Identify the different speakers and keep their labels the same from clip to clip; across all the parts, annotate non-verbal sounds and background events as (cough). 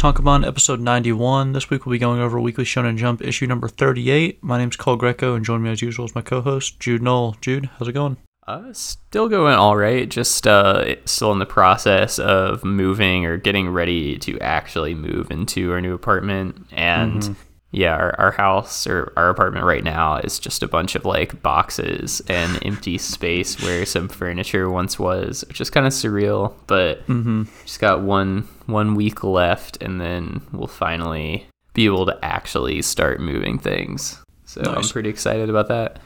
Speaker 1: Tonkabon, episode 91. This week we'll be going over Weekly Shonen Jump, issue number 38. My name's Cole Greco, and joining me as usual is my co host, Jude Knoll. Jude, how's it going?
Speaker 2: Uh, still going all right. Just uh, still in the process of moving or getting ready to actually move into our new apartment. And mm-hmm. Yeah, our, our house or our apartment right now is just a bunch of like boxes and (laughs) empty space where some furniture once was, which is kind of surreal. But mm-hmm. just got one one week left, and then we'll finally be able to actually start moving things. So nice. I'm pretty excited about that.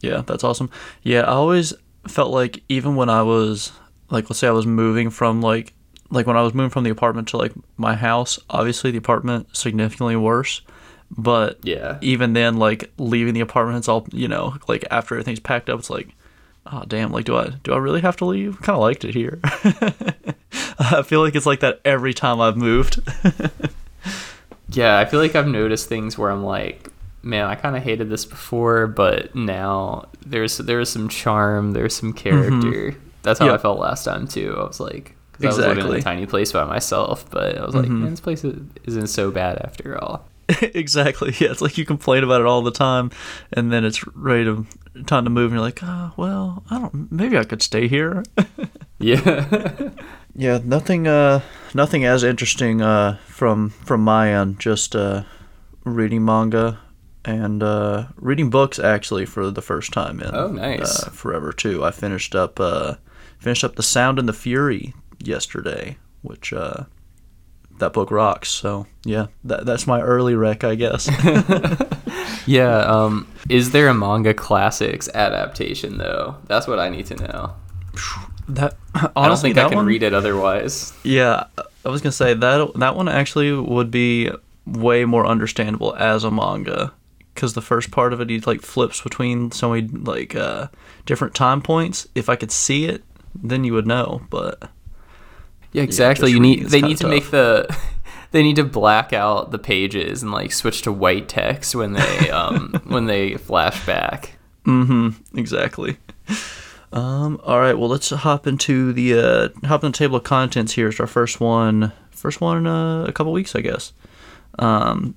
Speaker 1: Yeah, that's awesome. Yeah, I always felt like even when I was like let's say I was moving from like like when I was moving from the apartment to like my house, obviously the apartment significantly worse. But
Speaker 2: yeah,
Speaker 1: even then, like leaving the apartment, it's all you know. Like after everything's packed up, it's like, oh damn, like do I do I really have to leave? Kind of liked it here. (laughs) I feel like it's like that every time I've moved. (laughs)
Speaker 2: yeah, I feel like I've noticed things where I'm like, man, I kind of hated this before, but now there's there's some charm, there's some character. Mm-hmm. That's how yep. I felt last time too. I was like, exactly. I was living in a tiny place by myself, but I was like, mm-hmm. man, this place isn't so bad after all. (laughs)
Speaker 1: exactly. Yeah, it's like you complain about it all the time, and then it's ready to time to move, and you're like, oh, well, I don't. Maybe I could stay here. (laughs)
Speaker 2: yeah. (laughs)
Speaker 1: yeah. Nothing. Uh, nothing as interesting. Uh, from from my end. Just uh, reading manga and uh, reading books actually for the first time in
Speaker 2: oh nice
Speaker 1: uh, forever too. I finished up uh, finished up the Sound and the Fury yesterday, which uh, that book rocks. So yeah, that that's my early rec, I guess. (laughs)
Speaker 2: yeah. Um, is there a manga classics adaptation though? That's what I need to know.
Speaker 1: That
Speaker 2: honestly, (laughs) I don't think I can one, read it otherwise.
Speaker 1: Yeah, I was gonna say that that one actually would be way more understandable as a manga because the first part of it he like flips between so many like uh, different time points. If I could see it, then you would know. But
Speaker 2: yeah, exactly. Yeah, you need they need to tough. make the (laughs) they need to black out the pages and like switch to white text when they (laughs) um when they flash back.
Speaker 1: Mm-hmm. Exactly. Um. All right. Well, let's hop into the uh hop in the table of contents. Here is our first one. First one in uh, a couple weeks, I guess. Um,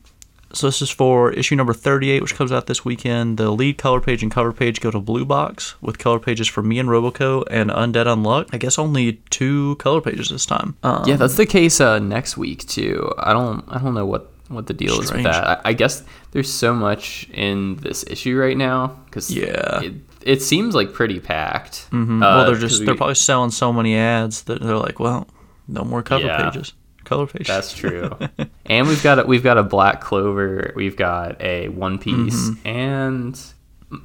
Speaker 1: so this is for issue number 38, which comes out this weekend. The lead color page and cover page go to Blue Box with color pages for me and Roboco and Undead Unluck. I guess only two color pages this time.
Speaker 2: Um, yeah, that's the case uh, next week too. I don't I don't know what what the deal strange. is with that. I, I, guess there's so much in this issue right now because
Speaker 1: yeah.
Speaker 2: It, it seems like pretty packed.
Speaker 1: Mm-hmm. Uh, well, they're just we, they're probably selling so many ads that they're like, well, no more cover yeah. pages color page.
Speaker 2: That's true. (laughs) and we've got a, we've got a Black Clover, we've got a One Piece, mm-hmm. and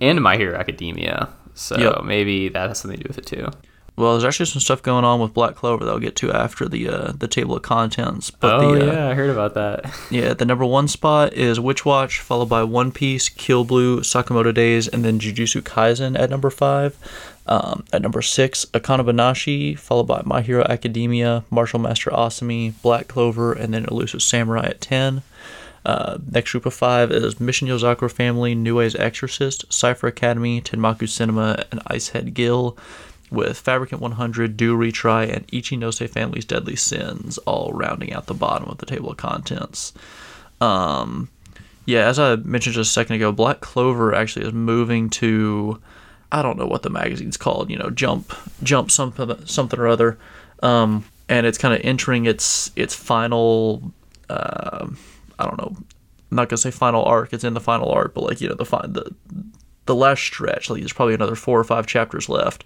Speaker 2: and My Hero Academia. So yep. maybe that has something to do with it too.
Speaker 1: Well, there's actually some stuff going on with Black Clover that I'll get to after the uh, the table of contents.
Speaker 2: But
Speaker 1: oh
Speaker 2: the, uh, yeah, I heard about that. (laughs)
Speaker 1: yeah, the number one spot is Witch Watch, followed by One Piece, Kill Blue, Sakamoto Days, and then Jujutsu Kaisen at number five. Um, at number six, Akane Banashi, followed by My Hero Academia, Martial Master Asami, Black Clover, and then Elusive Samurai at 10. Uh, next group of five is Mission Yozakura Family, Nue's Exorcist, Cipher Academy, Tenmaku Cinema, and Icehead Gill, with Fabricant 100, Do Retry, and Ichinose Family's Deadly Sins all rounding out the bottom of the table of contents. Um, yeah, as I mentioned just a second ago, Black Clover actually is moving to I don't know what the magazine's called, you know, Jump, Jump something, something or other, um, and it's kind of entering its its final. Uh, I don't know. I'm not gonna say final arc. It's in the final arc, but like you know the the the last stretch. Like there's probably another four or five chapters left,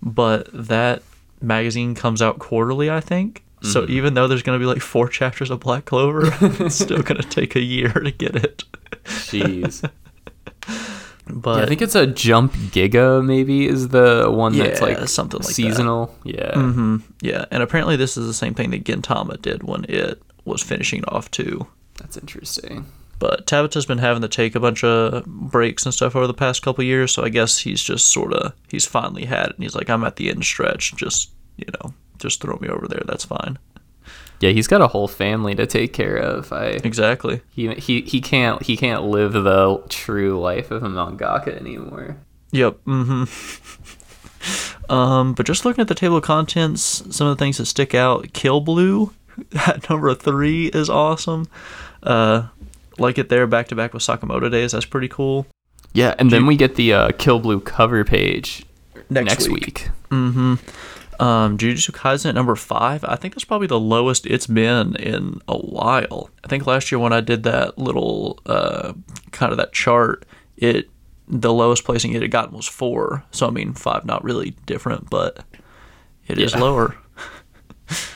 Speaker 1: but that magazine comes out quarterly, I think. Mm-hmm. So even though there's gonna be like four (laughs) chapters of Black Clover, (laughs) it's still gonna take a year to get it.
Speaker 2: Jeez. But yeah, I think it's a Jump Giga. Maybe is the one yeah, that's like something like seasonal.
Speaker 1: That.
Speaker 2: Yeah,
Speaker 1: mm-hmm. yeah, and apparently this is the same thing that Gintama did when it was finishing off too.
Speaker 2: That's interesting.
Speaker 1: But Tabata's been having to take a bunch of breaks and stuff over the past couple years, so I guess he's just sort of he's finally had it, and he's like, I'm at the end stretch. Just you know, just throw me over there. That's fine.
Speaker 2: Yeah, he's got a whole family to take care of. I
Speaker 1: exactly.
Speaker 2: He he he can't he can't live the true life of a mangaka anymore.
Speaker 1: Yep. Mm-hmm. (laughs) um, but just looking at the table of contents, some of the things that stick out: Kill Blue (laughs) at number three is awesome. Uh, like it there back to back with Sakamoto Days. That's pretty cool.
Speaker 2: Yeah, and then we get the uh, Kill Blue cover page
Speaker 1: Next
Speaker 2: next,
Speaker 1: week.
Speaker 2: week.
Speaker 1: Mm-hmm. Um, Jujutsu Kaisen at number five. I think that's probably the lowest it's been in a while. I think last year when I did that little uh, kind of that chart, it the lowest placing it had gotten was four. So I mean, five not really different, but it is
Speaker 2: Yeah.
Speaker 1: lower. (laughs)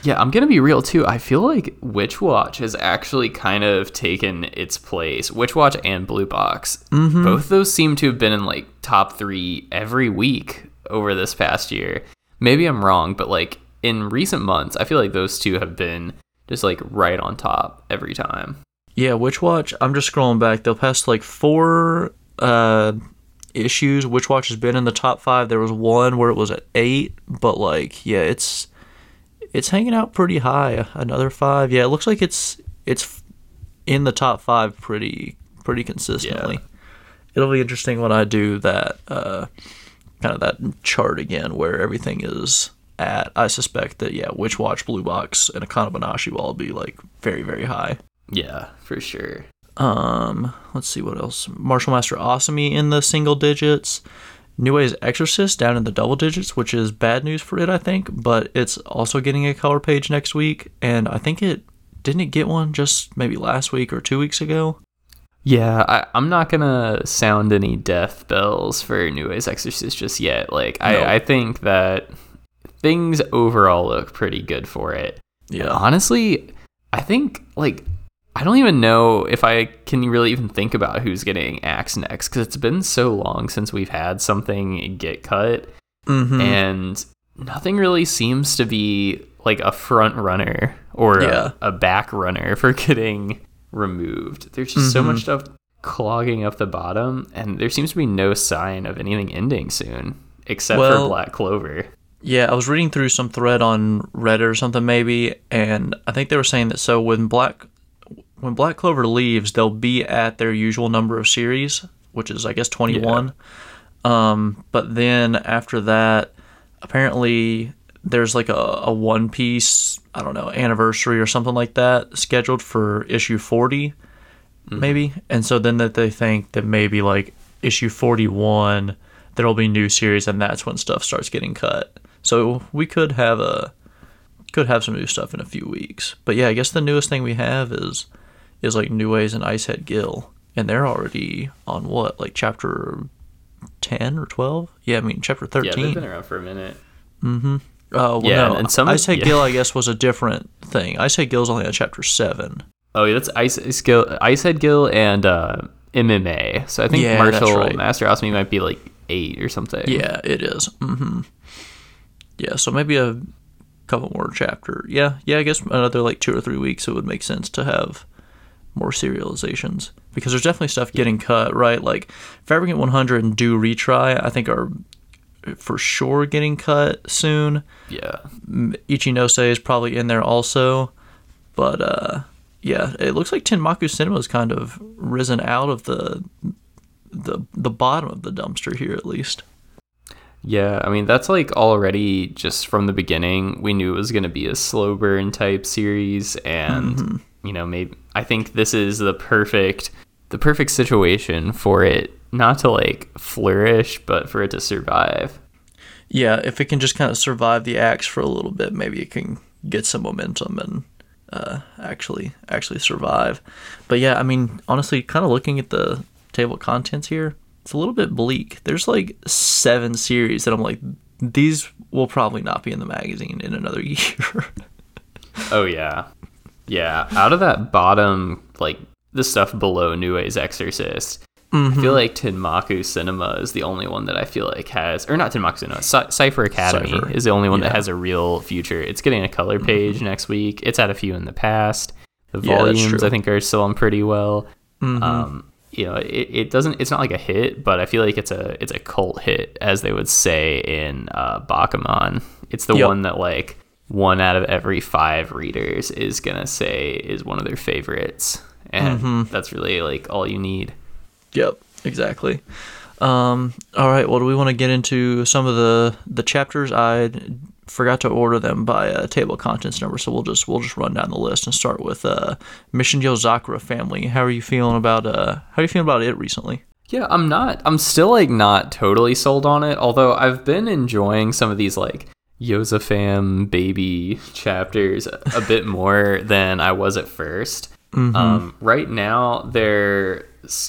Speaker 2: Yeah, I'm gonna be real too. I feel like Witch Watch has actually kind of taken its place. Witch Watch and Blue Box,
Speaker 1: Mm-hmm.
Speaker 2: both those seem to have been in like top three every week over this past year. Maybe I'm wrong, but like in recent months, I feel like those two have been just like right on top every time.
Speaker 1: Yeah, Witch Watch. I'm just scrolling back. The past like four uh, issues, Witch Watch has been in the top five. There was one where it was at eight, but like, yeah, it's it's hanging out pretty high. Another five. Yeah, it looks like it's it's in the top five pretty pretty consistently. Yeah. It'll be interesting when I do that uh, kind of that chart again where everything is at. I suspect that yeah, Witch Watch, Blue Box, and Akane Banashi will all be like very very high.
Speaker 2: Yeah, for sure.
Speaker 1: Um, let's see what else. Martial Master Asami in the single digits. Nue's Exorcist down in the double digits, which is bad news for it, I think. But it's also getting a color page next week, and I think it didn't it get one just maybe last week or two weeks ago.
Speaker 2: Yeah, I, I'm not gonna sound any death bells for Nue's Exorcist just yet. Like,
Speaker 1: No.
Speaker 2: I, I think that things overall look pretty good for it.
Speaker 1: Yeah,
Speaker 2: Honestly, I think like I don't even know if I can really even think about who's getting axed next because it's been so long since we've had something get cut,
Speaker 1: mm-hmm.
Speaker 2: and nothing really seems to be like a front runner or
Speaker 1: Yeah.
Speaker 2: a, a back runner for (laughs) getting removed. There's just so
Speaker 1: Mhm.
Speaker 2: much stuff clogging up the bottom, and there seems to be no sign of anything ending soon, except for Black Clover.
Speaker 1: Yeah, I was reading through some thread on Reddit or something maybe, and I think they were saying that so when Black when Black Clover leaves, they'll be at their usual number of series, which is I guess 21. Yeah. Um, but then after that, apparently there's like a, a One Piece, I don't know, anniversary or something like that scheduled for issue 40 mm-hmm. maybe. And so then that they think that maybe like issue 41 there'll be new series and that's when stuff starts getting cut. So we could have a could have some new stuff in a few weeks. But yeah, I guess the newest thing we have is is like Nue's and Icehead Gill and they're already on what? Like chapter 10 or 12? Yeah, I mean chapter thirteen.
Speaker 2: Yeah, they've
Speaker 1: 13.
Speaker 2: been around for a minute. Mm-hmm.
Speaker 1: Uh, well,
Speaker 2: Yeah,
Speaker 1: no.
Speaker 2: and some-
Speaker 1: Icehead
Speaker 2: yeah.
Speaker 1: Gill, I guess, was a different thing. Icehead Gill's only on chapter seven.
Speaker 2: Oh, yeah, that's Ice, Ice Gill, Icehead Gill and uh, MMA. So I think
Speaker 1: Yeah,
Speaker 2: Martial
Speaker 1: right.
Speaker 2: Master Asami might be like eight or something.
Speaker 1: Yeah, it is. Mm-hmm. Yeah, so maybe a couple more chapter. Yeah, yeah. I guess another like two or three weeks. It would make sense to have more serializations because there's definitely stuff getting cut. Right, like Fabricant 100 and Do Retry. I think are for sure getting cut soon.
Speaker 2: Yeah.
Speaker 1: Ichinose is probably in there also, but uh, yeah, it looks like Tenmaku Cinema has kind of risen out of the the the bottom of the dumpster here at least.
Speaker 2: Yeah, I mean that's like already just from the beginning we knew it was going to be a slow burn type series and
Speaker 1: Mm-hmm.
Speaker 2: you know maybe I think this is the perfect the perfect situation for it not to like flourish but for it to survive.
Speaker 1: Yeah, if it can just kind of survive the axe for a little bit, maybe it can get some momentum and uh, actually actually survive. But yeah, I mean, honestly, kind of looking at the table of contents here, it's a little bit bleak. There's like seven series that I'm like, these will probably not be in the magazine in another (laughs) year.
Speaker 2: Oh yeah. Yeah, out of that bottom like the stuff below Nue Exorcist, I feel like Tenmaku Cinema is the only one that I feel like has, or not Tenmaku Cinema, Cy- Cipher Academy
Speaker 1: Cipher.
Speaker 2: is the only one that
Speaker 1: Yeah. Mm-hmm.
Speaker 2: has a real future. It's getting a color page next week. It's had a few in the past. The
Speaker 1: Yeah,
Speaker 2: volumes. I think are selling pretty well.
Speaker 1: Mhm.
Speaker 2: Um, you know, it, it doesn't. It's not like a hit, but I feel like it's a it's a cult hit, as they would say in uh, Bakuman. It's the
Speaker 1: Yep.
Speaker 2: one that like one out of every five readers is gonna say is one of their favorites, and
Speaker 1: Mm-hmm.
Speaker 2: that's really like all you need.
Speaker 1: Yep, exactly. Um, all right. Well, do we want to get into some of the the chapters? I forgot to order them by uh, table of contents number, so we'll just we'll just run down the list and start with uh, Mission Yozakura family. How are you feeling about uh How are you feeling about it recently?
Speaker 2: Yeah, I'm not. I'm still like not totally sold on it. Although I've been enjoying some of these like Yozafam baby chapters a bit more than I was at 1st
Speaker 1: Mm-hmm.
Speaker 2: Um, right now, they're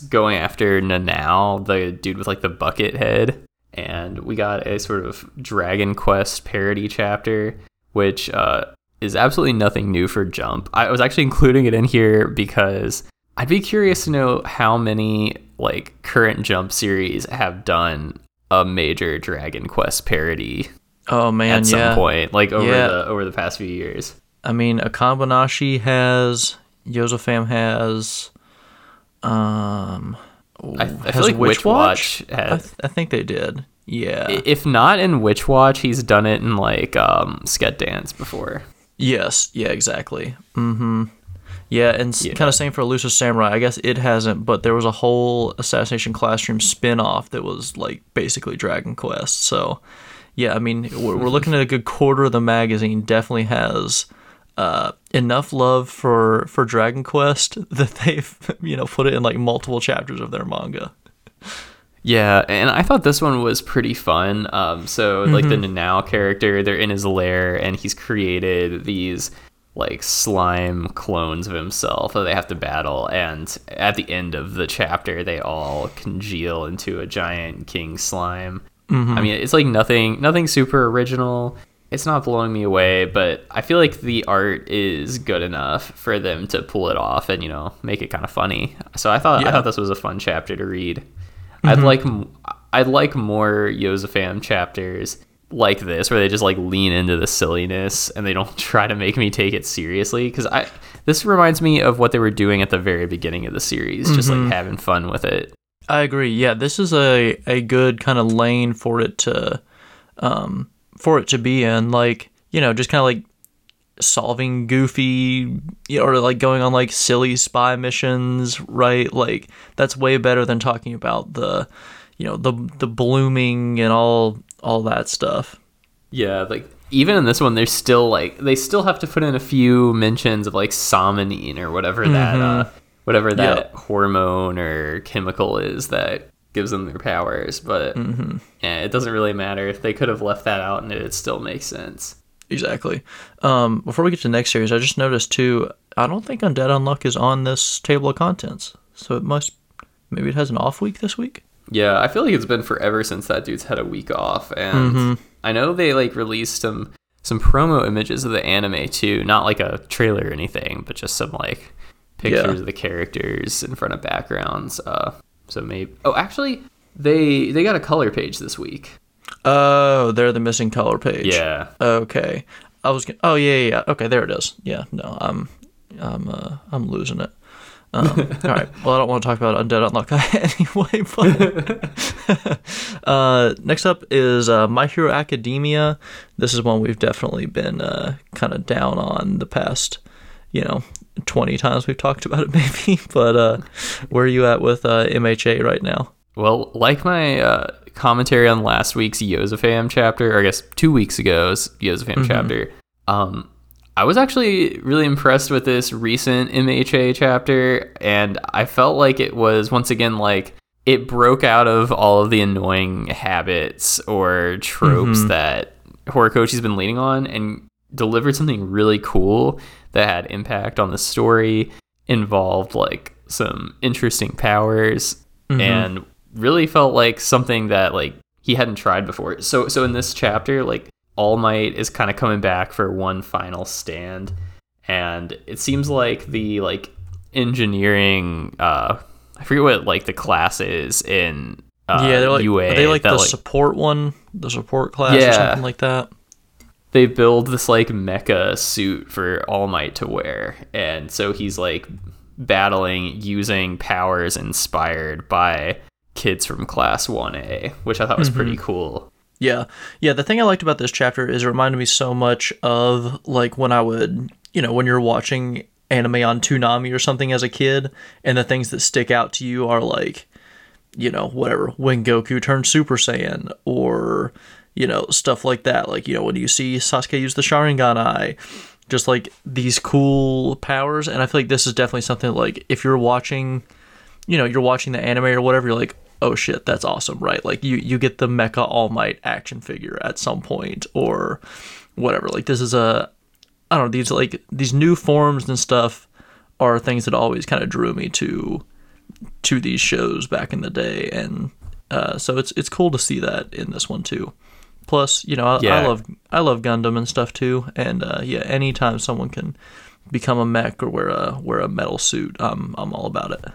Speaker 2: going after Nanao, the dude with like the bucket head, and we got a sort of Dragon Quest parody chapter, which uh, is absolutely nothing new for Jump. I was actually including it in here because I'd be curious to know how many like current Jump series have done a major Dragon Quest parody
Speaker 1: Oh man,
Speaker 2: at some
Speaker 1: yeah.
Speaker 2: point, like over
Speaker 1: Yeah.
Speaker 2: the over the past few years.
Speaker 1: I mean, Akane Banashi has, Yozafam has, um,
Speaker 2: I, I feel like Witch Watch
Speaker 1: I,
Speaker 2: has.
Speaker 1: th- I think they did. Yeah.
Speaker 2: If not in Witch Watch, he's done it in like um, Sket Dance before.
Speaker 1: yes. Yeah. Exactly. Mm-hmm. Yeah, and
Speaker 2: Yeah.
Speaker 1: kind of same for Elusive Samurai. I guess it hasn't, but there was a whole Assassination Classroom spin-off that was like basically Dragon Quest. So, yeah, I mean, we're, we're looking at a good quarter of the magazine. Definitely has uh, enough love for for Dragon Quest (laughs) that they've you know put it in like multiple chapters of their manga.
Speaker 2: Yeah, and I thought this one was pretty fun. Um, so like the Nanao character, they're in his lair, and he's created these like slime clones of himself that they have to battle. And at the end of the chapter, they all congeal into a giant king slime. I mean, it's like nothing, nothing super original. It's not blowing me away, but I feel like the art is good enough for them to pull it off and you know make it kind of funny. So I thought I thought this was a fun chapter to read. I'd like I'd like more Yozafam chapters like this where they just like lean into the silliness and they don't (laughs) try to make me take it seriously because I this reminds me of what they were doing at the very beginning of the series, just like having fun with it.
Speaker 1: I agree. Yeah, this is a a good kind of lane for it to um for it to be in like, you know, just kind of like solving goofy you know, or like going on like silly spy missions, right? Like that's way better than talking about the you know, the the blooming and all all that stuff.
Speaker 2: Yeah, like even in this one, there's still like they still have to put in a few mentions of like somanine or whatever that uh, whatever that
Speaker 1: Yep.
Speaker 2: hormone or chemical is that gives them their powers. But yeah, it doesn't really matter. If they could have left that out, and it still makes sense.
Speaker 1: Exactly. Um, before we get to the next series, I just noticed too. I don't think Undead Unluck is on this table of contents, so it must maybe it has an off week this week.
Speaker 2: Yeah, I feel like it's been forever since that dude's had a week off, and I know they like released some some promo images of the anime too, not like a trailer or anything, but just some like pictures
Speaker 1: Yeah.
Speaker 2: of the characters in front of backgrounds. Uh, so maybe oh, actually, they they got a color page this week.
Speaker 1: Oh, they're the missing color page.
Speaker 2: Yeah,
Speaker 1: Okay. I was. Gonna, oh yeah, yeah, yeah. Okay, there it is. Yeah. No, I'm, I'm, uh, I'm losing it. Um, (laughs) all right. Well, I don't want to talk about Undead Unluck (laughs) anyway. But (laughs) uh, next up is uh, My Hero Academia. This is one we've definitely been uh, kind of down on the past, you know, twenty times we've talked about it, (laughs) maybe. But uh, where are you at with uh, MHA right now?
Speaker 2: Well, like my uh, commentary on last week's Yozafam chapter, or I guess two weeks ago's Yozafam chapter, um, I was actually really impressed with this recent MHA chapter, and I felt like it was once again like it broke out of all of the annoying habits or tropes that Horikoshi's been leaning on and delivered something really cool that had impact on the story, involved like some interesting powers, and really felt like something that like he hadn't tried before. So so in this chapter, like All Might is kind of coming back for one final stand, and it seems like the like engineering uh I forget what like the class is in uh,
Speaker 1: yeah, they're like
Speaker 2: UA.
Speaker 1: are they like
Speaker 2: that,
Speaker 1: the support one, the support class or
Speaker 2: Yeah.
Speaker 1: something like that.
Speaker 2: They build this like mecha suit for All Might to wear, and so he's like battling using powers inspired by kids from Class One A, which I thought was pretty mm-hmm. cool.
Speaker 1: Yeah. Yeah, the thing I liked about this chapter is it reminded me so much of like when I would, you know, when you're watching anime on Toonami or something as a kid and the things that stick out to you are like, you know, whatever, when Goku turned Super Saiyan or you know, stuff like that. Like, you know, when you see Sasuke use the Sharingan eye, just like these cool powers. And I feel like this is definitely something like if you're watching, you know, you're watching the anime or whatever, you're like, oh shit, that's awesome, right? Like you, you get the Mecha All Might action figure at some point or whatever. Like this is a, I don't know, these like these new forms and stuff are things that always kind of drew me to to these shows back in the day and uh, so it's it's cool to see that in this one too. Plus, you know, I,
Speaker 2: Yeah.
Speaker 1: I love I love Gundam and stuff too, and uh, yeah, anytime someone can become a mech or wear a wear a metal suit, I'm I'm all about it.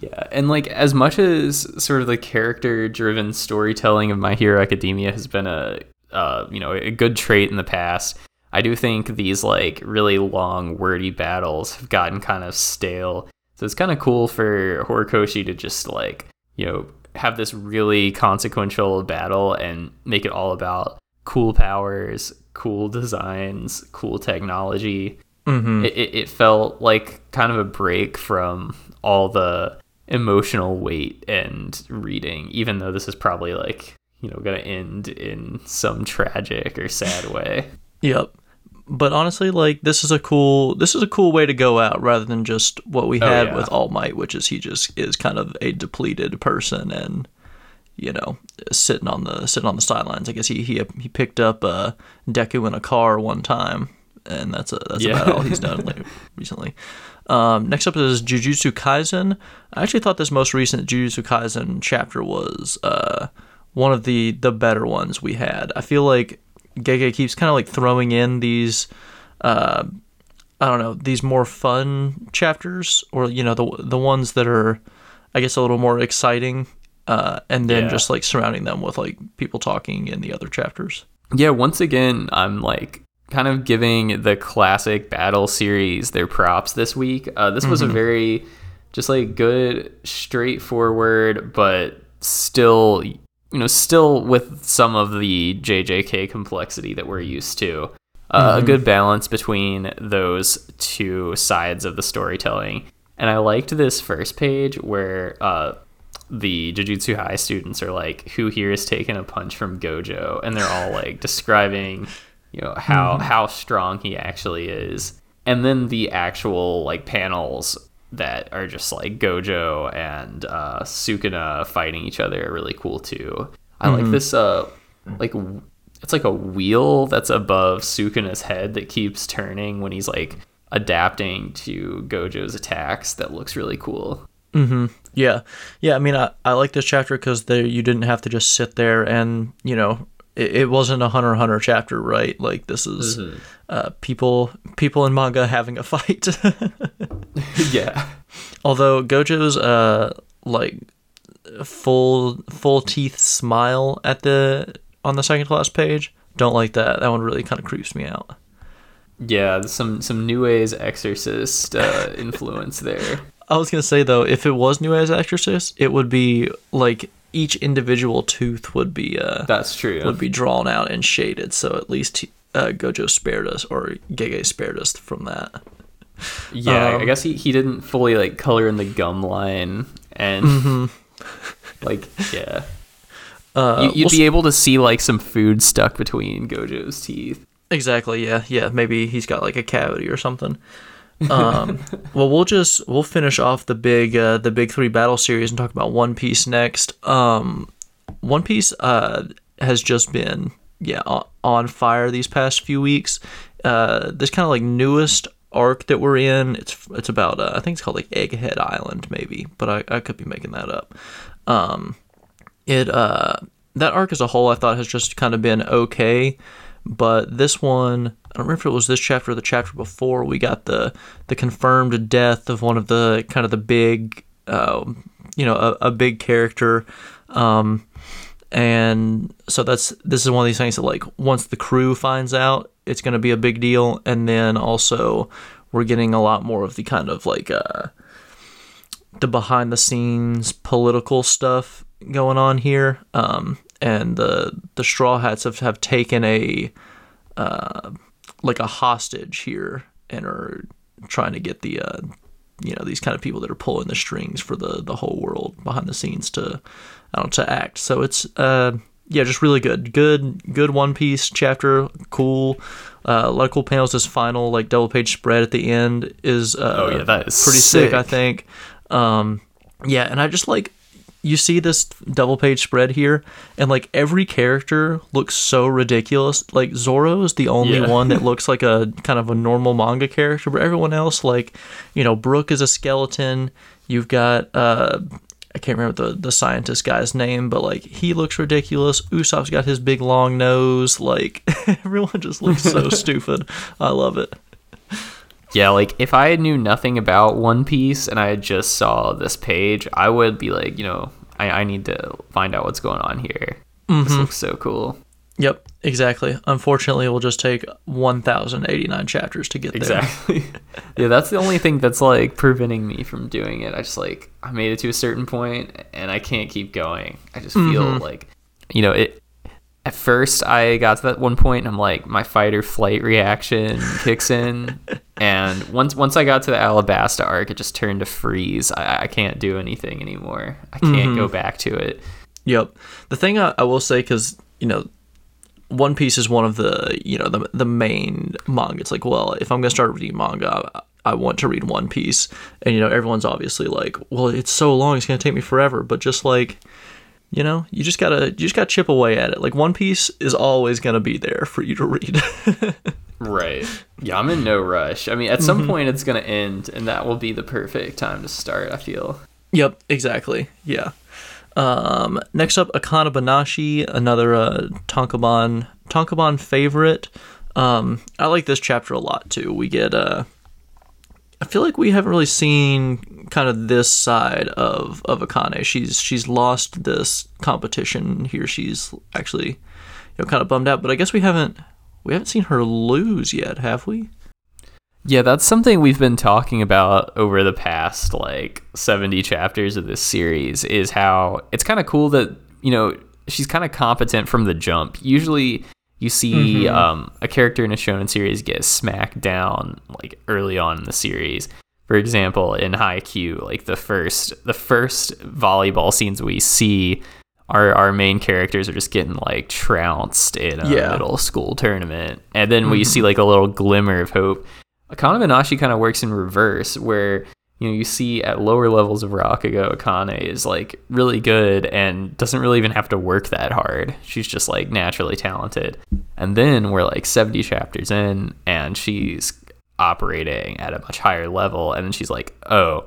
Speaker 2: Yeah, and like as much as sort of the character-driven storytelling of My Hero Academia has been a uh, you know a good trait in the past, I do think these like really long, wordy battles have gotten kind of stale. So it's kind of cool for Horikoshi to just like you know have this really consequential battle and make it all about cool powers, cool designs, cool technology
Speaker 1: Mm-hmm.
Speaker 2: it, it, it felt like kind of a break from all the emotional weight and reading even though this is probably like you know gonna end in some tragic or sad way (laughs)
Speaker 1: Yep. But honestly, like this is a cool this is a cool way to go out rather than just what we
Speaker 2: Oh,
Speaker 1: had
Speaker 2: yeah.
Speaker 1: with All Might, which is he just is kind of a depleted person and you know sitting on the sitting on the sidelines. I guess he he he picked up uh, Deku in a car one time, and that's a, that's
Speaker 2: Yeah.
Speaker 1: about all he's done lately, (laughs) recently. Um, next up is Jujutsu Kaisen. I actually thought this most recent Jujutsu Kaisen chapter was uh, one of the the better ones we had. I feel like Gege keeps kind of like throwing in these, uh, I don't know, these more fun chapters, or you know the the ones that are, I guess, a little more exciting, uh, and then
Speaker 2: Yeah.
Speaker 1: just like surrounding them with like people talking in the other chapters.
Speaker 2: yeah once again i'm like kind of giving the classic battle series their props this week uh, this was a very just like good straightforward but still you know still with some of the jjk complexity that we're used to uh, a good balance between those two sides of the storytelling and i liked this first page where uh, the Jujutsu High students are like, "Who here has taken a punch from Gojo?" And they're all (laughs) like describing, you know, how how strong he actually is. And then the actual like panels that are just like Gojo and uh, Sukuna fighting each other are really cool too. I like this uh like it's like a wheel that's above Sukuna's head that keeps turning when he's like adapting to Gojo's attacks. That looks really cool. Hmm.
Speaker 1: Yeah, yeah. I mean, I, I like this chapter because you didn't have to just sit there and you know it, it wasn't a Hunter Hunter chapter, right? Like this is uh, people people in manga having a fight. (laughs)
Speaker 2: yeah.
Speaker 1: Although Gojo's uh like full full teeth smile at the on the second class page, don't like that. That one really kind of creeps me out.
Speaker 2: Yeah, some some Nue's Exorcist uh, influence there. (laughs)
Speaker 1: I was gonna say though, if it was Nue's Exorcist, it would be like each individual tooth would be uh
Speaker 2: That's true.
Speaker 1: would be drawn out and shaded, so at least uh, Gojo spared us, or Gege spared us from that.
Speaker 2: yeah, I
Speaker 1: um,
Speaker 2: guess he, he didn't fully like color in the gum line and
Speaker 1: Mm-hmm.
Speaker 2: like yeah.
Speaker 1: Uh,
Speaker 2: you, you'd
Speaker 1: we'll
Speaker 2: be able to see like some food stuck between Gojo's teeth.
Speaker 1: Exactly. Yeah. Yeah. Maybe he's got like a cavity or something. Um, (laughs) well, we'll just we'll finish off the big uh, the big three battle series and talk about One Piece next. Um, One Piece uh, has just been yeah on, on fire these past few weeks. Uh, this kind of like newest arc that we're in. It's it's about uh, I think it's called like Egghead Island maybe, but I, I could be making that up. Um, it uh that arc as a whole I thought has just kind of been okay, but this one I don't remember if it was this chapter or the chapter before we got the the confirmed death of one of the kind of the big uh, you know a, a big character um and so that's this is one of these things that like once the crew finds out it's going to be a big deal and then also we're getting a lot more of the kind of like uh the behind the scenes political stuff going on here. Um, and the the straw hats have, have taken a uh, like a hostage here and are trying to get the uh, you know these kind of people that are pulling the strings for the the whole world behind the scenes to I don't know, to act. So it's uh yeah, just really good. Good, good One Piece chapter. Cool. Uh, a lot of cool panels. This final like double page spread at the end is uh,
Speaker 2: Oh, yeah, that is
Speaker 1: pretty sick.
Speaker 2: sick.
Speaker 1: I think. Um, yeah, and I just like you see this double page spread here, and like every character looks so ridiculous. Like Zoro is the only
Speaker 2: Yeah.
Speaker 1: one that (laughs) looks like a kind of a normal manga character, but everyone else, like you know, Brooke is a skeleton. You've got uh, I can't remember the the scientist guy's name, but like he looks ridiculous. Usopp's got his big long nose. Like (laughs) everyone just looks so (laughs) stupid. I love it.
Speaker 2: Yeah, like if I knew nothing about One Piece and I just saw this page, I would be like, you know, I, I need to find out what's going on here. This mm-hmm. looks so cool.
Speaker 1: Yep, exactly. Unfortunately, it will just take 1,089 chapters to get there.
Speaker 2: Exactly. (laughs) yeah, that's the only thing that's like preventing me from doing it. I just like I made it to a certain point and I can't keep going. I just feel mm-hmm. like you know, it at first I got to that one point and I'm like my fight or flight reaction kicks in (laughs) and once once I got to the Alabasta arc it just turned to freeze. I, I can't do anything anymore. I can't mm-hmm. go back to it.
Speaker 1: Yep. The thing I, I will say, because you know, One Piece is one of the you know the the main manga. It's like, well, if I'm gonna start reading manga, I, I want to read One Piece, and you know, everyone's obviously like, well, it's so long, it's gonna take me forever. But just like, you know, you just gotta you just gotta chip away at it. Like One Piece is always gonna be there for you to read. (laughs)
Speaker 2: Right. Yeah, I'm in no rush. I mean, at some point it's to end and that will be the perfect time to start, I feel.
Speaker 1: Yep, exactly. Yeah. Um, next up, Akane Banashi, another uh, Tonkaban Tonkaban favorite. Um, I like this chapter a lot too. We get uh, I feel like we haven't really seen kind of this side of of Akane. She's she's lost this competition here. She's actually you know kind of bummed out. But I guess we haven't we haven't seen her lose yet, have we?
Speaker 2: Yeah, that's something we've been talking about over the past like 70 chapters of this series is how it's kind of cool that, you know, she's kind of competent from the jump. Usually you see um, a character in a shonen series get smacked down like early on in the series. For example, in Haikyuu, like the first the first volleyball scenes we see our our main characters are just getting like trounced in a
Speaker 1: Yeah.
Speaker 2: middle school tournament. And then we see like a little glimmer of hope. Akane Banashi kind of works in reverse, where you know you see at lower levels of Rakugo, Akane is like really good and doesn't really even have to work that hard. She's just like naturally talented. And then we're like 70 chapters in, and she's operating at a much higher level, and then she's like, oh.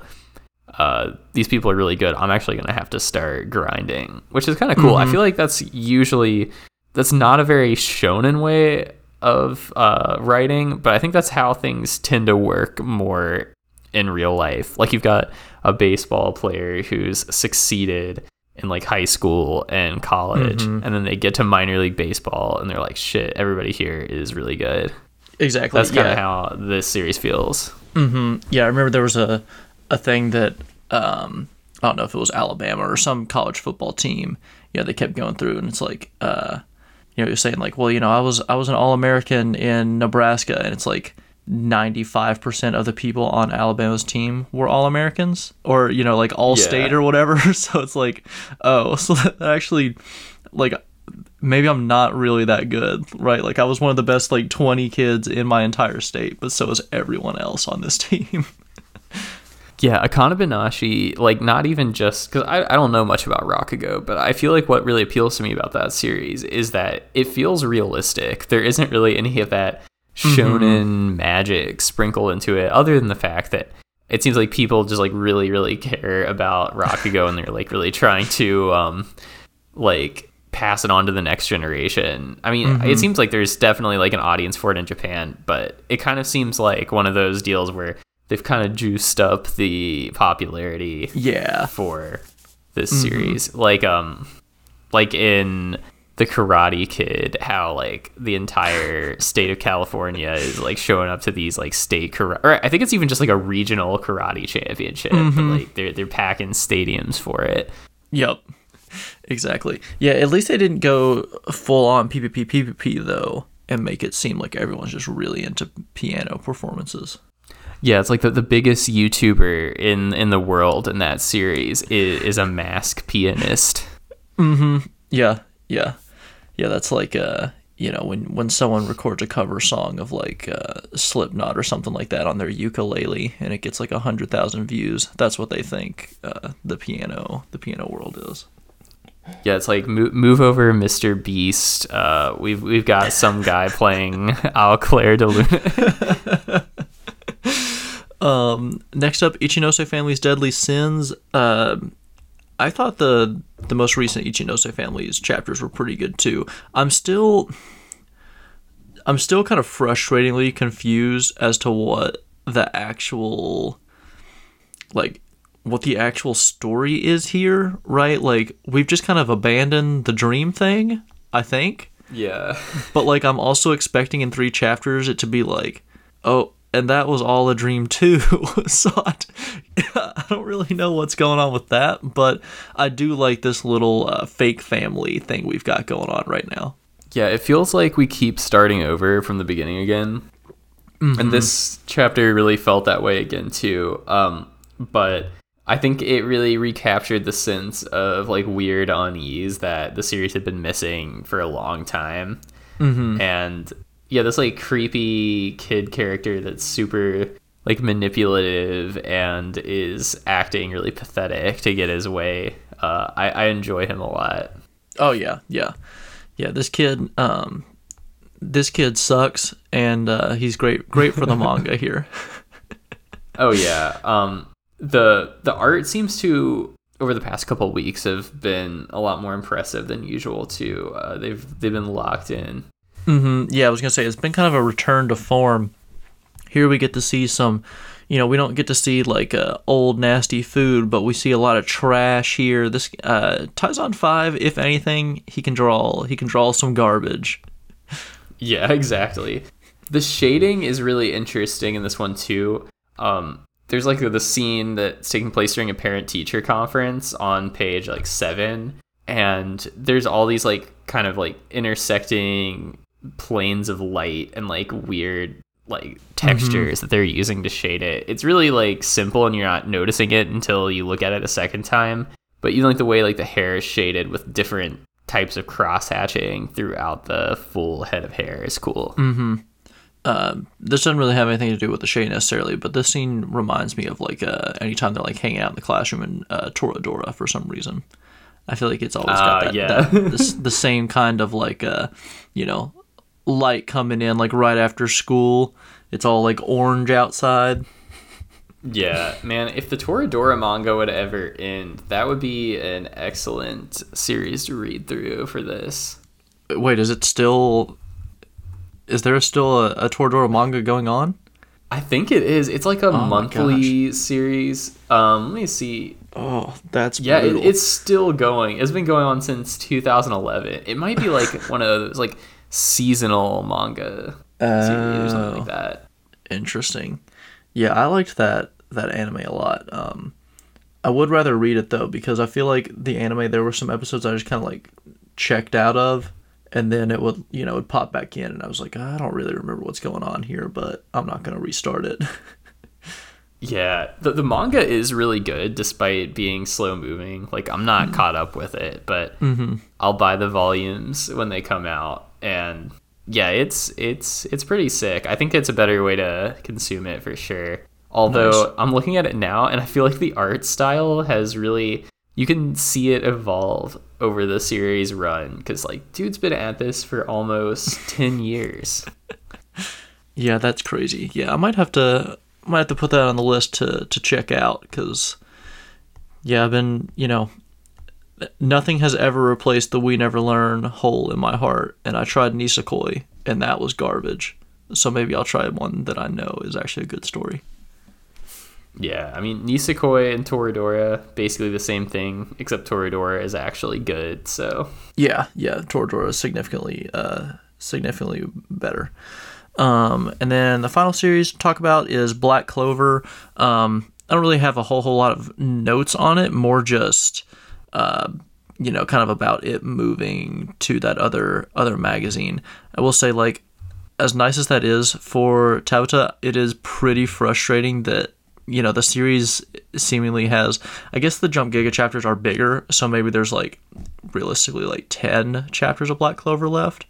Speaker 2: Uh, these people are really good. I'm actually gonna have to start grinding, which is kind of cool. I feel like that's usually that's not a very shonen way of uh, writing, but I think that's how things tend to work more in real life. Like you've got a baseball player who's succeeded in like high school and college, and then they get to minor league baseball, and they're like, "Shit, everybody here is really good."
Speaker 1: Exactly.
Speaker 2: That's kind
Speaker 1: yeah.
Speaker 2: of how this series feels. Hmm.
Speaker 1: Yeah, I remember there was a a thing that um, I don't know if it was Alabama or some college football team. Yeah, they kept going through, and it's like, uh, you know, you're saying like, well, you know, I was I was an All American in Nebraska, and it's like. 95% of the people on Alabama's team were all Americans or you know like all
Speaker 2: Yeah.
Speaker 1: state or whatever (laughs) so it's like oh (laughs) so that actually like maybe I'm not really that good, right? Like I was one of the best like 20 kids in my entire state, but so is everyone else on this (laughs) team.
Speaker 2: Yeah, Akane Banashi, like not even just because I, I don't know much about Rakugo, but I feel like what really appeals to me about that series is that it feels realistic. There isn't really any of that shonen magic sprinkled into it, other than the fact that it seems like people just like really, really care about Rakugo and they're like really trying to um like pass it on to the next generation. I mean, it seems like there's definitely like an audience for it in Japan, but it kind of seems like one of those deals where they've kind of juiced up the popularity
Speaker 1: yeah.
Speaker 2: for this series. Like um like in the Karate Kid, how like the entire state of California is like showing up to these like state karate, or I think it's even just like a regional karate championship, but like they're they're packing stadiums for it.
Speaker 1: Yep. Exactly. Yeah, at least they didn't go full on PPP PPP though and make it seem like everyone's just really into piano performances.
Speaker 2: Yeah, it's like the, the biggest YouTuber in in the world in that series is, is a mask pianist. Mm-hmm.
Speaker 1: Yeah. Yeah. Yeah, that's like uh, you know, when when someone records a cover song of like uh, Slipknot or something like that on their ukulele and it gets like a hundred thousand views, that's what they think uh, the piano the piano world is.
Speaker 2: Yeah, it's like move, move over, Mr. Beast. Uh, we've we've got some guy playing (laughs) Au Clair de Lune. (laughs)
Speaker 1: um, next up, Ichinose Family's Deadly Sins. Uh, I thought the the most recent Ichinose Family's chapters were pretty good too. I'm still I'm still kind of frustratingly confused as to what the actual like what the actual story is here, right? Like we've just kind of abandoned the dream thing, I think.
Speaker 2: Yeah. (laughs)
Speaker 1: but like I'm also expecting in 3 chapters it to be like, "Oh, and that was all a dream too. (laughs) so I, (laughs) don't really know what's going on with that, but I do like this little uh, fake family thing we've got going on right now.
Speaker 2: Yeah, it feels like we keep starting over from the beginning again. Mm-hmm. And this chapter really felt that way again too. Um, but I think it really recaptured the sense of like weird unease that the series had been missing for a long time. Mm-hmm. And yeah, this like creepy kid character that's super like manipulative and is acting really pathetic to get his way. Uh, I, I enjoy him a lot.
Speaker 1: Oh yeah, yeah, yeah. This kid, um, this kid sucks, and uh, he's great, great for the (laughs) manga here.
Speaker 2: oh yeah. Um, the the art seems to over the past couple weeks have been a lot more impressive than usual too. Uh, they've they've been locked in
Speaker 1: Mm-hmm. Yeah, I was gonna say it's been kind of a return to form. Here we get to see some, you know, we don't get to see like uh, old nasty food, but we see a lot of trash here. This uh, Taizan Five, if anything, he can draw he can draw some garbage. (laughs)
Speaker 2: Yeah, exactly. The shading is really interesting in this one too. Um, there's like the scene that's taking place during a parent teacher conference on page like seven, and there's all these like kind of like intersecting planes of light and like weird like textures mm-hmm. that they're using to shade it. It's really like simple and you're not noticing it until you look at it a second time. But you like the way like the hair is shaded with different types of cross hatching throughout the full head of hair is cool.
Speaker 1: Mm-hmm. Uh, this doesn't really have anything to do with the shade necessarily, but this scene reminds me of like uh, anytime they're like hanging out in the classroom in uh, Toradora for some reason. I feel like it's always got uh, that, yeah. that (laughs) the, the, same kind of like uh, you know light coming in like right after school. It's all like orange outside.
Speaker 2: Yeah, man, if the Toradora manga would ever end, that would be an excellent series to read through for this.
Speaker 1: Wait, is it still is there still a, a Toradora manga going on?
Speaker 2: I think it is. It's like a oh monthly series. Um, let me see.
Speaker 1: Oh, that's
Speaker 2: yeah. It, it's still going. It's been going on since 2011. It might be like one of those like seasonal manga series or something like oh. that.
Speaker 1: Interesting. Yeah, I liked that that anime a lot. Um, I would rather read it though because I feel like the anime there were some episodes I just kind of like checked out of, and then it would you know would pop back in, and I was like I don't really remember what's going on here, but I'm not gonna restart it. (laughs)
Speaker 2: yeah, the the manga is really good despite being slow moving. Like I'm not mm-hmm. caught up with it, but mm-hmm. I'll buy the volumes when they come out and yeah, it's it's it's pretty sick. I think it's a better way to consume it for sure. Although nice. I'm looking at it now and I feel like the art style has really you can see it evolve over the series run cuz like dude's been at this for almost (laughs) 10 years.
Speaker 1: Yeah, that's crazy. Yeah, I might have to might have to put that on the list to to check out cuz yeah, I've been, you know, nothing has ever replaced the We Never Learn hole in my heart, and I tried Nisekoi, and that was garbage. So maybe I'll try one that I know is actually a good story.
Speaker 2: Yeah, I mean Nisekoi and Toradora basically the same thing, except Toradora is actually good. So
Speaker 1: yeah, yeah, Toradora is significantly, uh, significantly better. Um, and then the final series to talk about is Black Clover. Um, I don't really have a whole whole lot of notes on it, more just uh, you know, kind of about it moving to that other other magazine. I will say, like, as nice as that is for Tabata, it is pretty frustrating that you know the series seemingly has i guess the jump giga chapters are bigger so maybe there's like realistically like 10 chapters of black clover left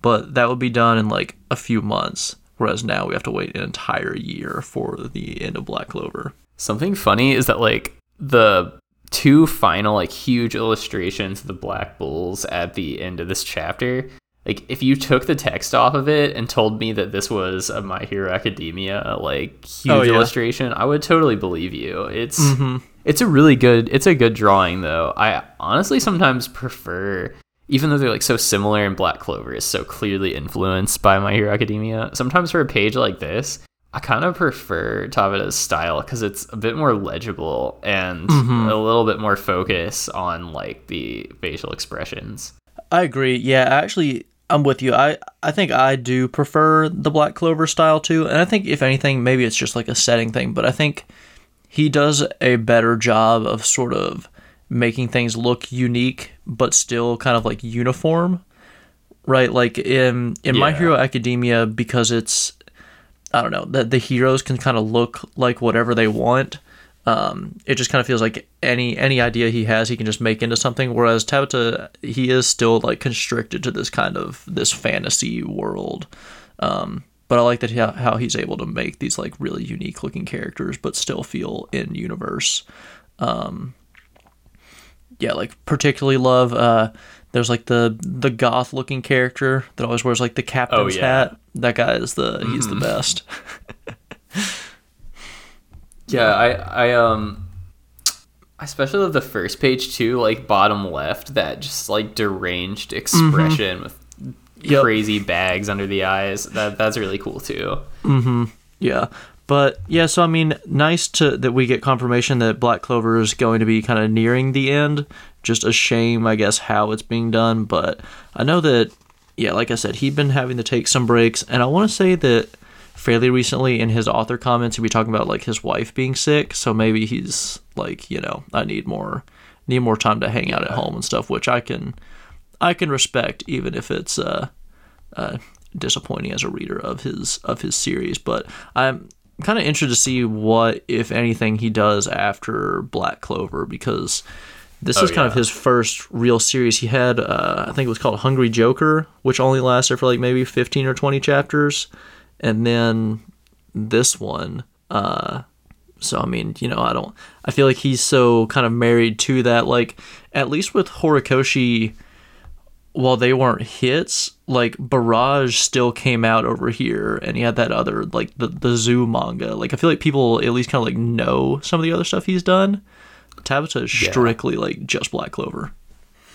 Speaker 1: but that would be done in like a few months whereas now we have to wait an entire year for the end of black clover
Speaker 2: Something funny is that like the two final like huge illustrations of the black bulls at the end of this chapter like if you took the text off of it and told me that this was a my hero academia like huge
Speaker 1: Oh, yeah.
Speaker 2: illustration i would totally believe you it's
Speaker 1: Mm-hmm.
Speaker 2: it's a really good it's a good drawing though i honestly sometimes prefer even though they're like so similar and black clover is so clearly influenced by my hero academia sometimes for a page like this i kind of prefer tabata's style because it's a bit more legible and
Speaker 1: Mm-hmm.
Speaker 2: a little bit more focus on like the facial expressions
Speaker 1: I agree. Yeah, actually, I'm with you. I I think I do prefer the Black Clover style too, and I think if anything, maybe it's just like a setting thing. But I think he does a better job of sort of making things look unique, but still kind of like uniform, right? Like in in My Hero Academia, because it's I don't know that the heroes can kind of look like whatever they want. Um, it just kind of feels like any any idea he has, he can just make into something. Whereas Tabata, he is still like constricted to this kind of this fantasy world. Um, but I like that he, how he's able to make these like really unique looking characters, but still feel in universe. Um, yeah, like particularly love. Uh, there's like the the goth looking character that always wears like the captain's
Speaker 2: Oh, yeah.
Speaker 1: hat. That guy is the he's the best. (laughs)
Speaker 2: Yeah, I I um I especially love the first page too, like bottom left, that just like deranged expression with
Speaker 1: Yep.
Speaker 2: crazy bags under the eyes. That that's really cool too. Mm-hmm.
Speaker 1: Yeah. But yeah, so I mean, nice to that we get confirmation that Black Clover is going to be kind of nearing the end. Just a shame, I guess, how it's being done. But I know that, yeah, like I said, he'd been having to take some breaks, and I want to say that fairly recently in his author comments, he'd be talking about like his wife being sick. So maybe he's like, you know, I need more, need more time to hang out at home and stuff, which I can, I can respect, even if it's uh, uh, disappointing as a reader of his of his series. But I'm kind of interested to see what, if anything, he does after Black Clover because this
Speaker 2: Oh,
Speaker 1: is kind of his first real series. He had, uh, I think it was called Hungry Joker, which only lasted for like maybe 15 or 20 chapters, and then this one. Uh, so I mean, you know, I don't. I feel like he's so kind of married to that. Like at least with Horikoshi, while they weren't hits, like Barrage still came out over here, and he had that other like the the Zoo manga. Like I feel like people at least kind of like know some of the other stuff he's done. Tabata is
Speaker 2: Yeah.
Speaker 1: strictly like just Black Clover.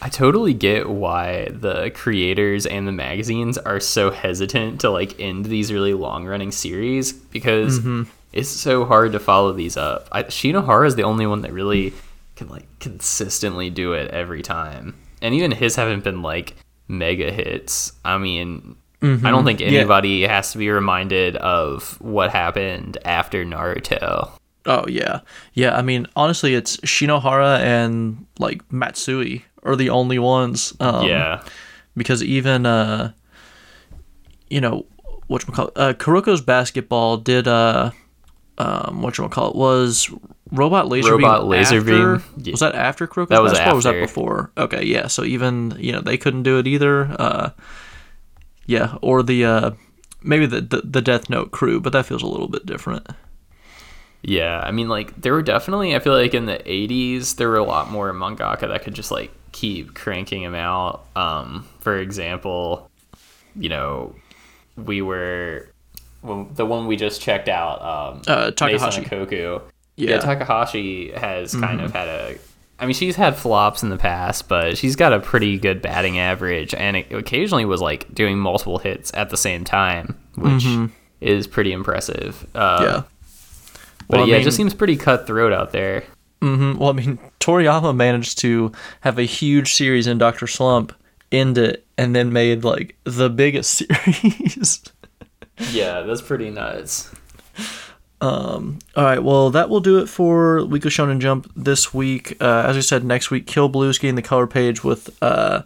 Speaker 2: I totally get why the creators and the magazines are so hesitant to like end these really long running series because mm-hmm. it's so hard to follow these up. I, Shinohara is the only one that really can like consistently do it every time, and even his haven't been like mega hits. I mean, I don't think anybody has to be reminded of what happened after Naruto.
Speaker 1: Oh yeah, yeah. I mean, honestly, it's Shinohara and like Matsui are the only ones. Um,
Speaker 2: yeah,
Speaker 1: because even uh you know what uh Kuroko's basketball did uh um what you want to call it was robot laser
Speaker 2: Robot
Speaker 1: beam
Speaker 2: Laser
Speaker 1: after,
Speaker 2: Beam?
Speaker 1: Was that after Kuroko's
Speaker 2: That was
Speaker 1: basketball or was that before okay yeah so even you know they couldn't do it either uh yeah or the uh maybe the the, the Death Note crew but that feels a little bit different
Speaker 2: Yeah, I mean, like there were definitely. I feel like in the '80s there were a lot more mangaka that could just like keep cranking them out. Um, for example, you know, we were the one we just checked out. Um,
Speaker 1: Uh, Takahashi.
Speaker 2: Koku.
Speaker 1: Yeah.
Speaker 2: Yeah, Takahashi has kind of had a. I mean, she's had flops in the past, but she's got a pretty good batting average, and it occasionally was like doing multiple hits at the same time, which is pretty impressive. Uh,
Speaker 1: yeah
Speaker 2: but
Speaker 1: Well, I
Speaker 2: yeah, it just seems pretty cutthroat out there.
Speaker 1: hmm Well, I mean, Toriyama managed to have a huge series in Doctor Slump, end it, and then made like the biggest (laughs) series.
Speaker 2: Yeah, that's pretty nuts.
Speaker 1: All right, well, that will do it for Weekly Shonen Jump this week. Uh, as I said, next week, Kill Blue is getting the cover page with uh,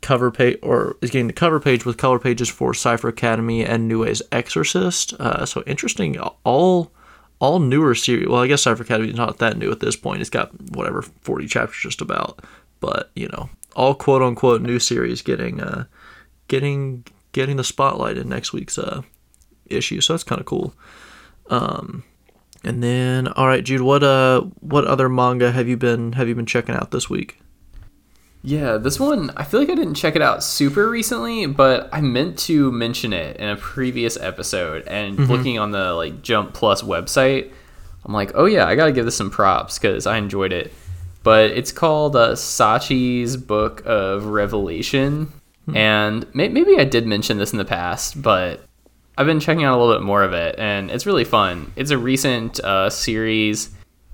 Speaker 1: cover page, or is getting the cover page with color pages for Cipher Academy and Nue Exorcist. Uh, so interesting, all all newer series. Well, I guess Cipher Academy is not that new at this point. It's got whatever forty chapters just about, but you know, all quote unquote new series getting uh getting getting the spotlight in next week's uh issue. So that's kind of cool. Um, and then all right, Jude, what uh what other manga have you been have you been checking out this week?
Speaker 2: Yeah, this one, I feel like I didn't check it out super recently, but I meant to mention it in a previous episode. And mm-hmm. looking on the like Jump Plus website, I'm like, oh yeah, I gotta give this some props because I enjoyed it. But it's called uh, Sachi's Book of Revelation. Mm-hmm. And may- maybe I did mention this in the past, but I've been checking out a little bit more of it, and it's really fun. It's a recent uh, series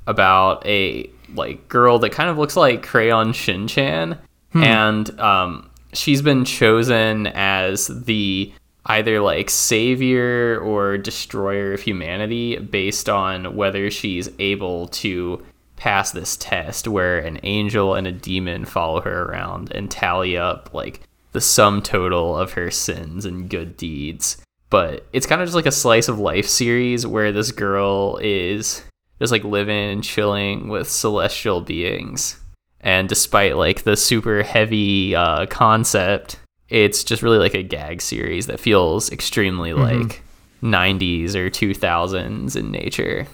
Speaker 2: about a like girl that kind of looks like Crayon Shin-chan, hmm. and um, she's been chosen as the either like savior or destroyer of humanity based on whether she's able to pass this test where an angel and a demon follow her around and tally up like the sum total of her sins and good deeds. But it's kind of just like a slice of life series where this girl is just like living and chilling with celestial beings. And despite like the super heavy uh, concept, it's just really like a gag series that feels extremely mm-hmm. like 90s or 2000s in nature.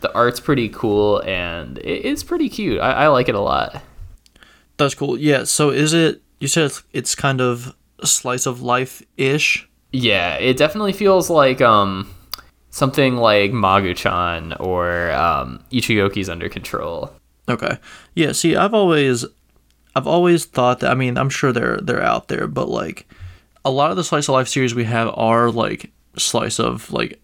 Speaker 2: The art's pretty cool and it's pretty cute. I, I like it a lot.
Speaker 1: That's cool. Yeah. So is it? You said it's, it's kind of slice of life ish.
Speaker 2: Yeah, it definitely feels like um something like Magu-chan or um, Ichigoki's Under Control.
Speaker 1: Okay. Yeah. See, I've always, I've always thought that. I mean, I'm sure they're they're out there, but like, a lot of the slice of life series we have are like slice of like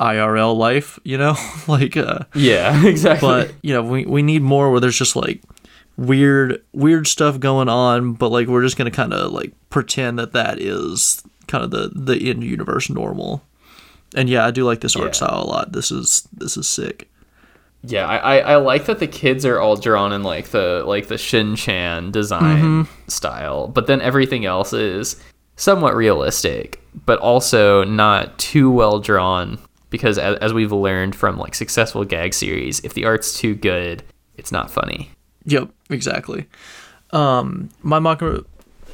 Speaker 1: IRL life. You know, (laughs) like. Uh,
Speaker 2: yeah. (laughs) Exactly.
Speaker 1: But you know, we we need more where there's just like weird weird stuff going on, but like we're just gonna kind of like pretend that that is kind of the the in universe normal. And yeah, I do like this yeah. art style a lot. This is this is sick.
Speaker 2: Yeah, I, I like that the kids are all drawn in like the like the Shin Chan design mm-hmm. style, but then everything else is somewhat realistic, but also not too well drawn. Because as, as we've learned from like successful gag series, if the art's too good, it's not funny.
Speaker 1: Yep, exactly. Um, my manga,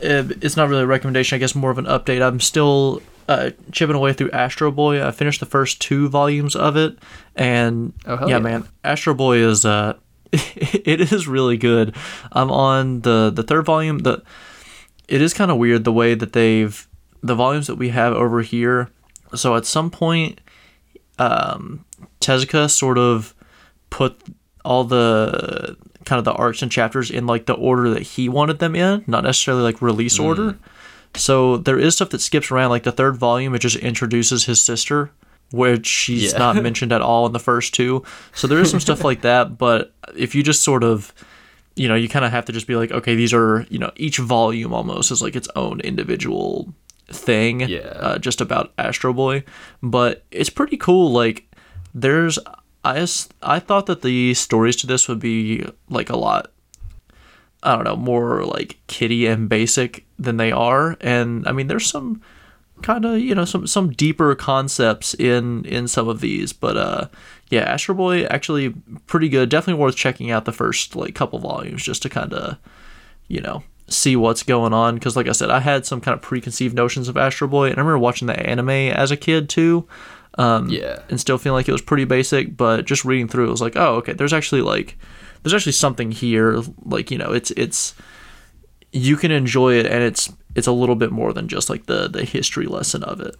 Speaker 1: it's not really a recommendation. I guess more of an update. I'm still uh, chipping away through Astro Boy. I finished the first two volumes of it, and oh, yeah, yeah, man, Astro Boy is uh, (laughs) it is really good. I'm on the the third volume. The it is kind of weird the way that they've the volumes that we have over here. So at some point, um, Tezuka sort of put all the kind of the arcs and chapters in like the order that he wanted them in, not necessarily like release mm. order. So there is stuff that skips around, like the third volume, it just introduces his sister, which she's yeah. not (laughs) mentioned at all in the first two. So there is some stuff like that, but if you just sort of you know, you kind of have to just be like, okay, these are, you know, each volume almost is like its own individual thing,
Speaker 2: yeah,
Speaker 1: uh, just about Astro Boy. But it's pretty cool. Like, there's, I, I thought that the stories to this would be like a lot I don't know, more like kitty and basic than they are. And I mean, there's some kind of you know some some deeper concepts in in some of these, but uh, yeah, Astro Boy actually pretty good. Definitely worth checking out the first like couple volumes just to kind of you know see what's going on because like I said, I had some kind of preconceived notions of Astro Boy, and I remember watching the anime as a kid too. Um,
Speaker 2: yeah,
Speaker 1: and still feeling like it was pretty basic, but just reading through, it was like, oh, okay, there's actually like there's actually something here like you know it's it's you can enjoy it and it's it's a little bit more than just like the the history lesson of it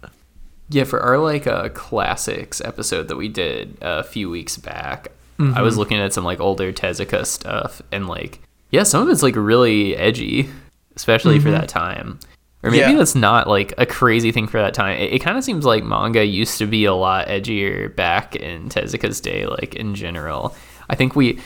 Speaker 2: yeah for our like uh classics episode that we did a few weeks back mm-hmm. i was mm-hmm. looking at some like older tezuka stuff and like yeah some of it's like really edgy especially mm-hmm. for that time or maybe yeah. that's not like a crazy thing for that time. It, it kind of seems like manga used to be a lot edgier back in Tezuka's day, like in general. I think we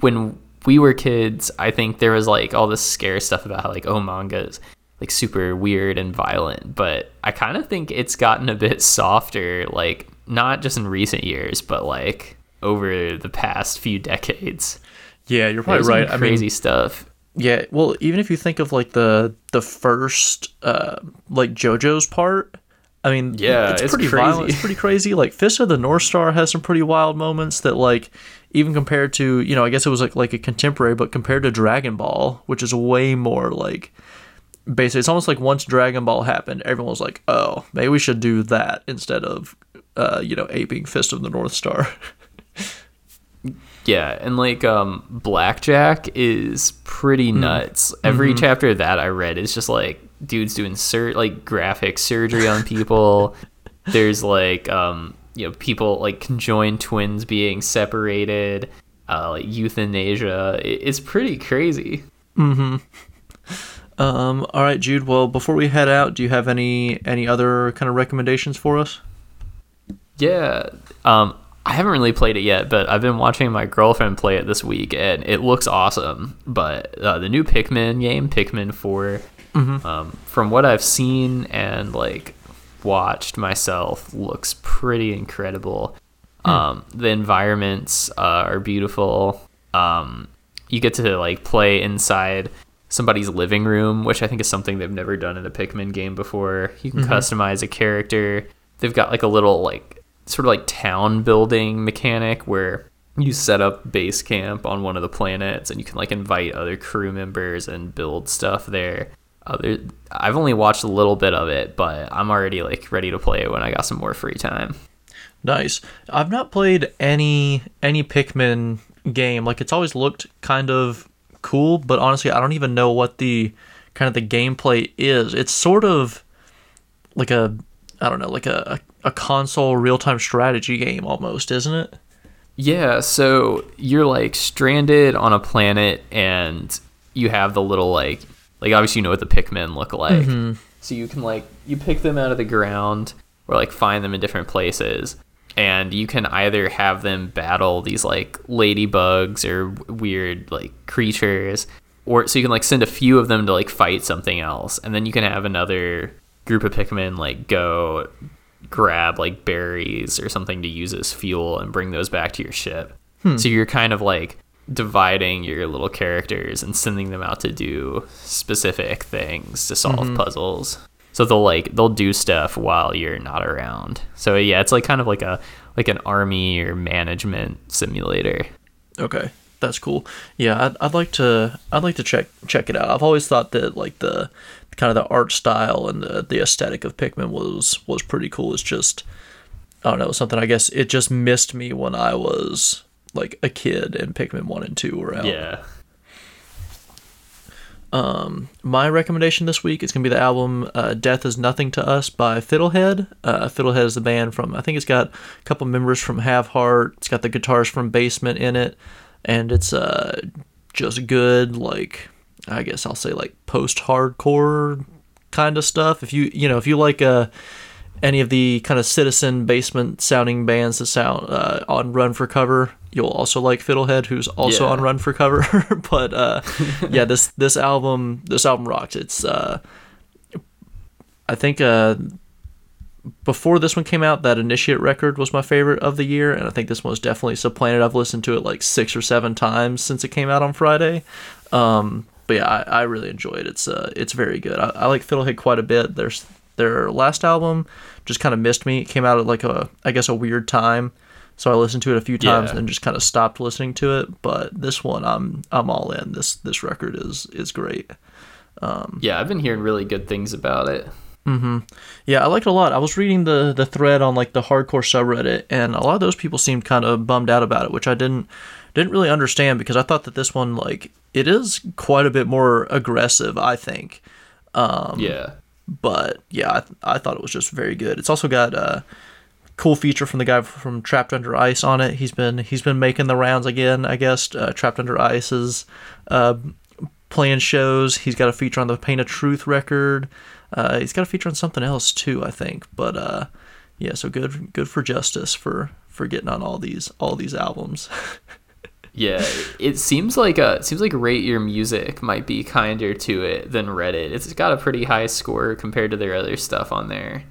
Speaker 2: when we were kids, I think there was like all this scare stuff about how like oh mangas like super weird and violent, but I kind of think it's gotten a bit (laughs) softer, like not just in recent years, but like over the past few decades.
Speaker 1: Yeah, you're probably right.
Speaker 2: Crazy I mean, stuff.
Speaker 1: Yeah, well, even if you think of like the the first uh like JoJo's part, I mean,
Speaker 2: Yeah,
Speaker 1: it's,
Speaker 2: it's
Speaker 1: pretty
Speaker 2: crazy.
Speaker 1: violent. It's pretty (laughs) crazy. Like Fist of the North Star has some pretty wild moments that, like, even compared to, you know, I guess it was like like a contemporary, but compared to Dragon Ball, which is way more like, basically, it's almost like once Dragon Ball happened, everyone was like, oh, maybe we should do that instead of, uh, you know, aping Fist of the North Star. (laughs)
Speaker 2: Yeah, and like um Blackjack is pretty
Speaker 1: Hmm.
Speaker 2: nuts. Every
Speaker 1: Mm-hmm.
Speaker 2: chapter that I read is just like dudes doing sur- like graphic surgery on people. (laughs) There's like um you know people like conjoined twins being separated, uh like euthanasia. It's pretty crazy. Mm-hmm.
Speaker 1: Um, all right, Jude. Well, before we head out, do you have any any other kind of recommendations for us?
Speaker 2: Yeah. Um, I haven't really played it yet, but I've been watching my girlfriend play it this week, and it looks awesome. But uh, the new Pikmin game, Pikmin 4, um, from what I've seen and like watched myself, looks pretty incredible. Um, the environments uh, are beautiful. Um, you get to like play inside somebody's living room, which I think is something they've never done in a Pikmin game before. You can customize a character. They've got like a little like sort of like town building mechanic where you set up base camp on one of the planets and you can like invite other crew members and build stuff there. Uh, there I've only watched a little bit of it, but I'm already like ready to play it when I got some more free time.
Speaker 1: Nice. I've not played any any Pikmin game. Like it's always looked kind of cool, but honestly, I don't even know what the kind of the gameplay is. It's sort of like a I don't know, like a a console real-time strategy game almost, isn't it?
Speaker 2: Yeah, so you're like stranded on a planet and you have the little like like obviously you know what the Pikmin look like. Mm-hmm. So you can like you pick them out of the ground or like find them in different places and you can either have them battle these like ladybugs or weird like creatures or so you can like send a few of them to like fight something else and then you can have another group of Pikmin like go grab like berries or something to use as fuel and bring those back to your ship. Hmm. So you're kind of like dividing your little characters and sending them out to do specific things to solve mm-hmm. puzzles. So they'll like they'll do stuff while you're not around. So yeah, it's like kind of like a like an army or management simulator.
Speaker 1: Okay, that's cool. Yeah, I'd, I'd like to I'd like to check check it out. I've always thought that like the kind of the art style and the the aesthetic of Pikmin was was pretty cool. It's just I don't know something. I guess it just missed me when I was like a kid and Pikmin one and two were out.
Speaker 2: Yeah.
Speaker 1: Um, My recommendation this week is gonna be the album uh, "Death Is Nothing to Us" by Fiddlehead. Uh, Fiddlehead is the band from I think it's got a couple members from Have Heart. It's got the guitars from Basement in it, and it's uh just good like I guess I'll say like post-hardcore kind of stuff. If you you know if you like uh any of the kind of citizen basement sounding bands that sound uh, on Run for Cover. You'll also like Fiddlehead, who's also
Speaker 2: Yeah.
Speaker 1: on Run for Cover. (laughs) but uh, (laughs) yeah, this this album this album rocks. It's uh, I think uh, before this one came out, that Initiate record was my favorite of the year, and I think this one was definitely supplanted. I've listened to it like six or seven times since it came out on Friday. Um, but yeah, I, I really enjoy it. It's uh, it's very good. I, I like Fiddlehead quite a bit. There's their last album just kind of missed me. It came out at like a I guess a weird time, so I listened to it a few times
Speaker 2: Yeah.
Speaker 1: and just kind of stopped listening to it. But this one, I'm I'm all in. This this record is is great.
Speaker 2: Yeah, I've been hearing really good things about it. Mhm.
Speaker 1: Yeah, I liked it a lot. I was reading the the thread on like the hardcore subreddit, and a lot of those people seemed kind of bummed out about it, which I didn't didn't really understand because I thought that this one like it is quite a bit more aggressive. I think, Um,
Speaker 2: yeah.
Speaker 1: but yeah, I, I thought it was just very good. It's also got a cool feature from the guy from Trapped Under Ice on it. He's been he's been making the rounds again. I guess uh, Trapped Under Ice is uh, playing shows. He's got a feature on the Pain of Truth record. Uh, he's got a feature on something else too, I think. But uh, yeah, so good good for Justice for for getting on all these all these albums. (laughs)
Speaker 2: Yeah, it seems like uh it seems like Rate Your Music might be kinder to it than Reddit. It's got a pretty high score compared to their other stuff on there.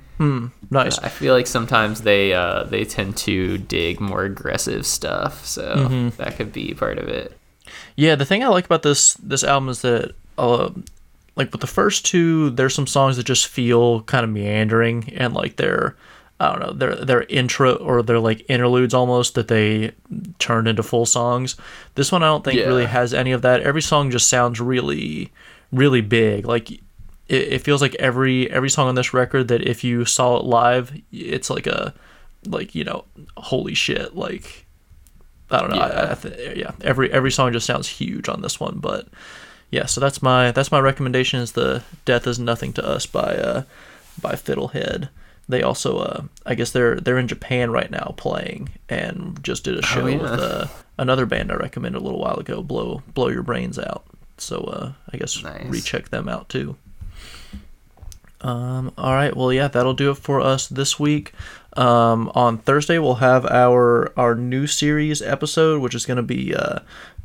Speaker 1: nice.
Speaker 2: I feel like sometimes they uh they tend to dig more aggressive stuff, so that could be part of it.
Speaker 1: Yeah, the thing I like about this this album is that uh, like with the first two, there's some songs that just feel kind of meandering and like they're I don't know, they're they're intro or they're like interludes almost that they turned into full songs. This one I don't think
Speaker 2: Yeah.
Speaker 1: really has any of that. Every song just sounds really really big. Like it, it feels like every every song on this record that if you saw it live, it's like a like you know, holy shit, like I don't know. I, I
Speaker 2: Yeah.
Speaker 1: th- yeah, every every song just sounds huge on this one, but yeah, so that's my that's my recommendation is the Death is Nothing to Us by uh by Fiddlehead. They also uh I guess they're they're in Japan right now playing and just did a show
Speaker 2: yeah.
Speaker 1: with uh, another band I recommended a little while ago, Blow Blow Your Brains Out. So uh I guess
Speaker 2: Nice.
Speaker 1: recheck them out too. Um, all right. Well, yeah, that'll do it for us this week. Um, on Thursday, we'll have our our new series episode, which is going to be uh,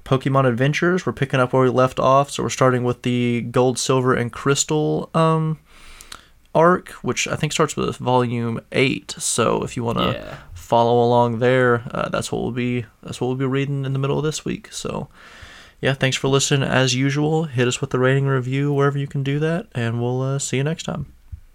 Speaker 1: Pokemon Adventures. We're picking up where we left off, so we're starting with the Gold, Silver, and Crystal um, arc, which I think starts with Volume Eight. So if you want to
Speaker 2: Yeah.
Speaker 1: follow along there, uh, that's what we'll be that's what we'll be reading in the middle of this week. So yeah, thanks for listening as usual. Hit us with the rating review wherever you can do that, and we'll uh, see you next time.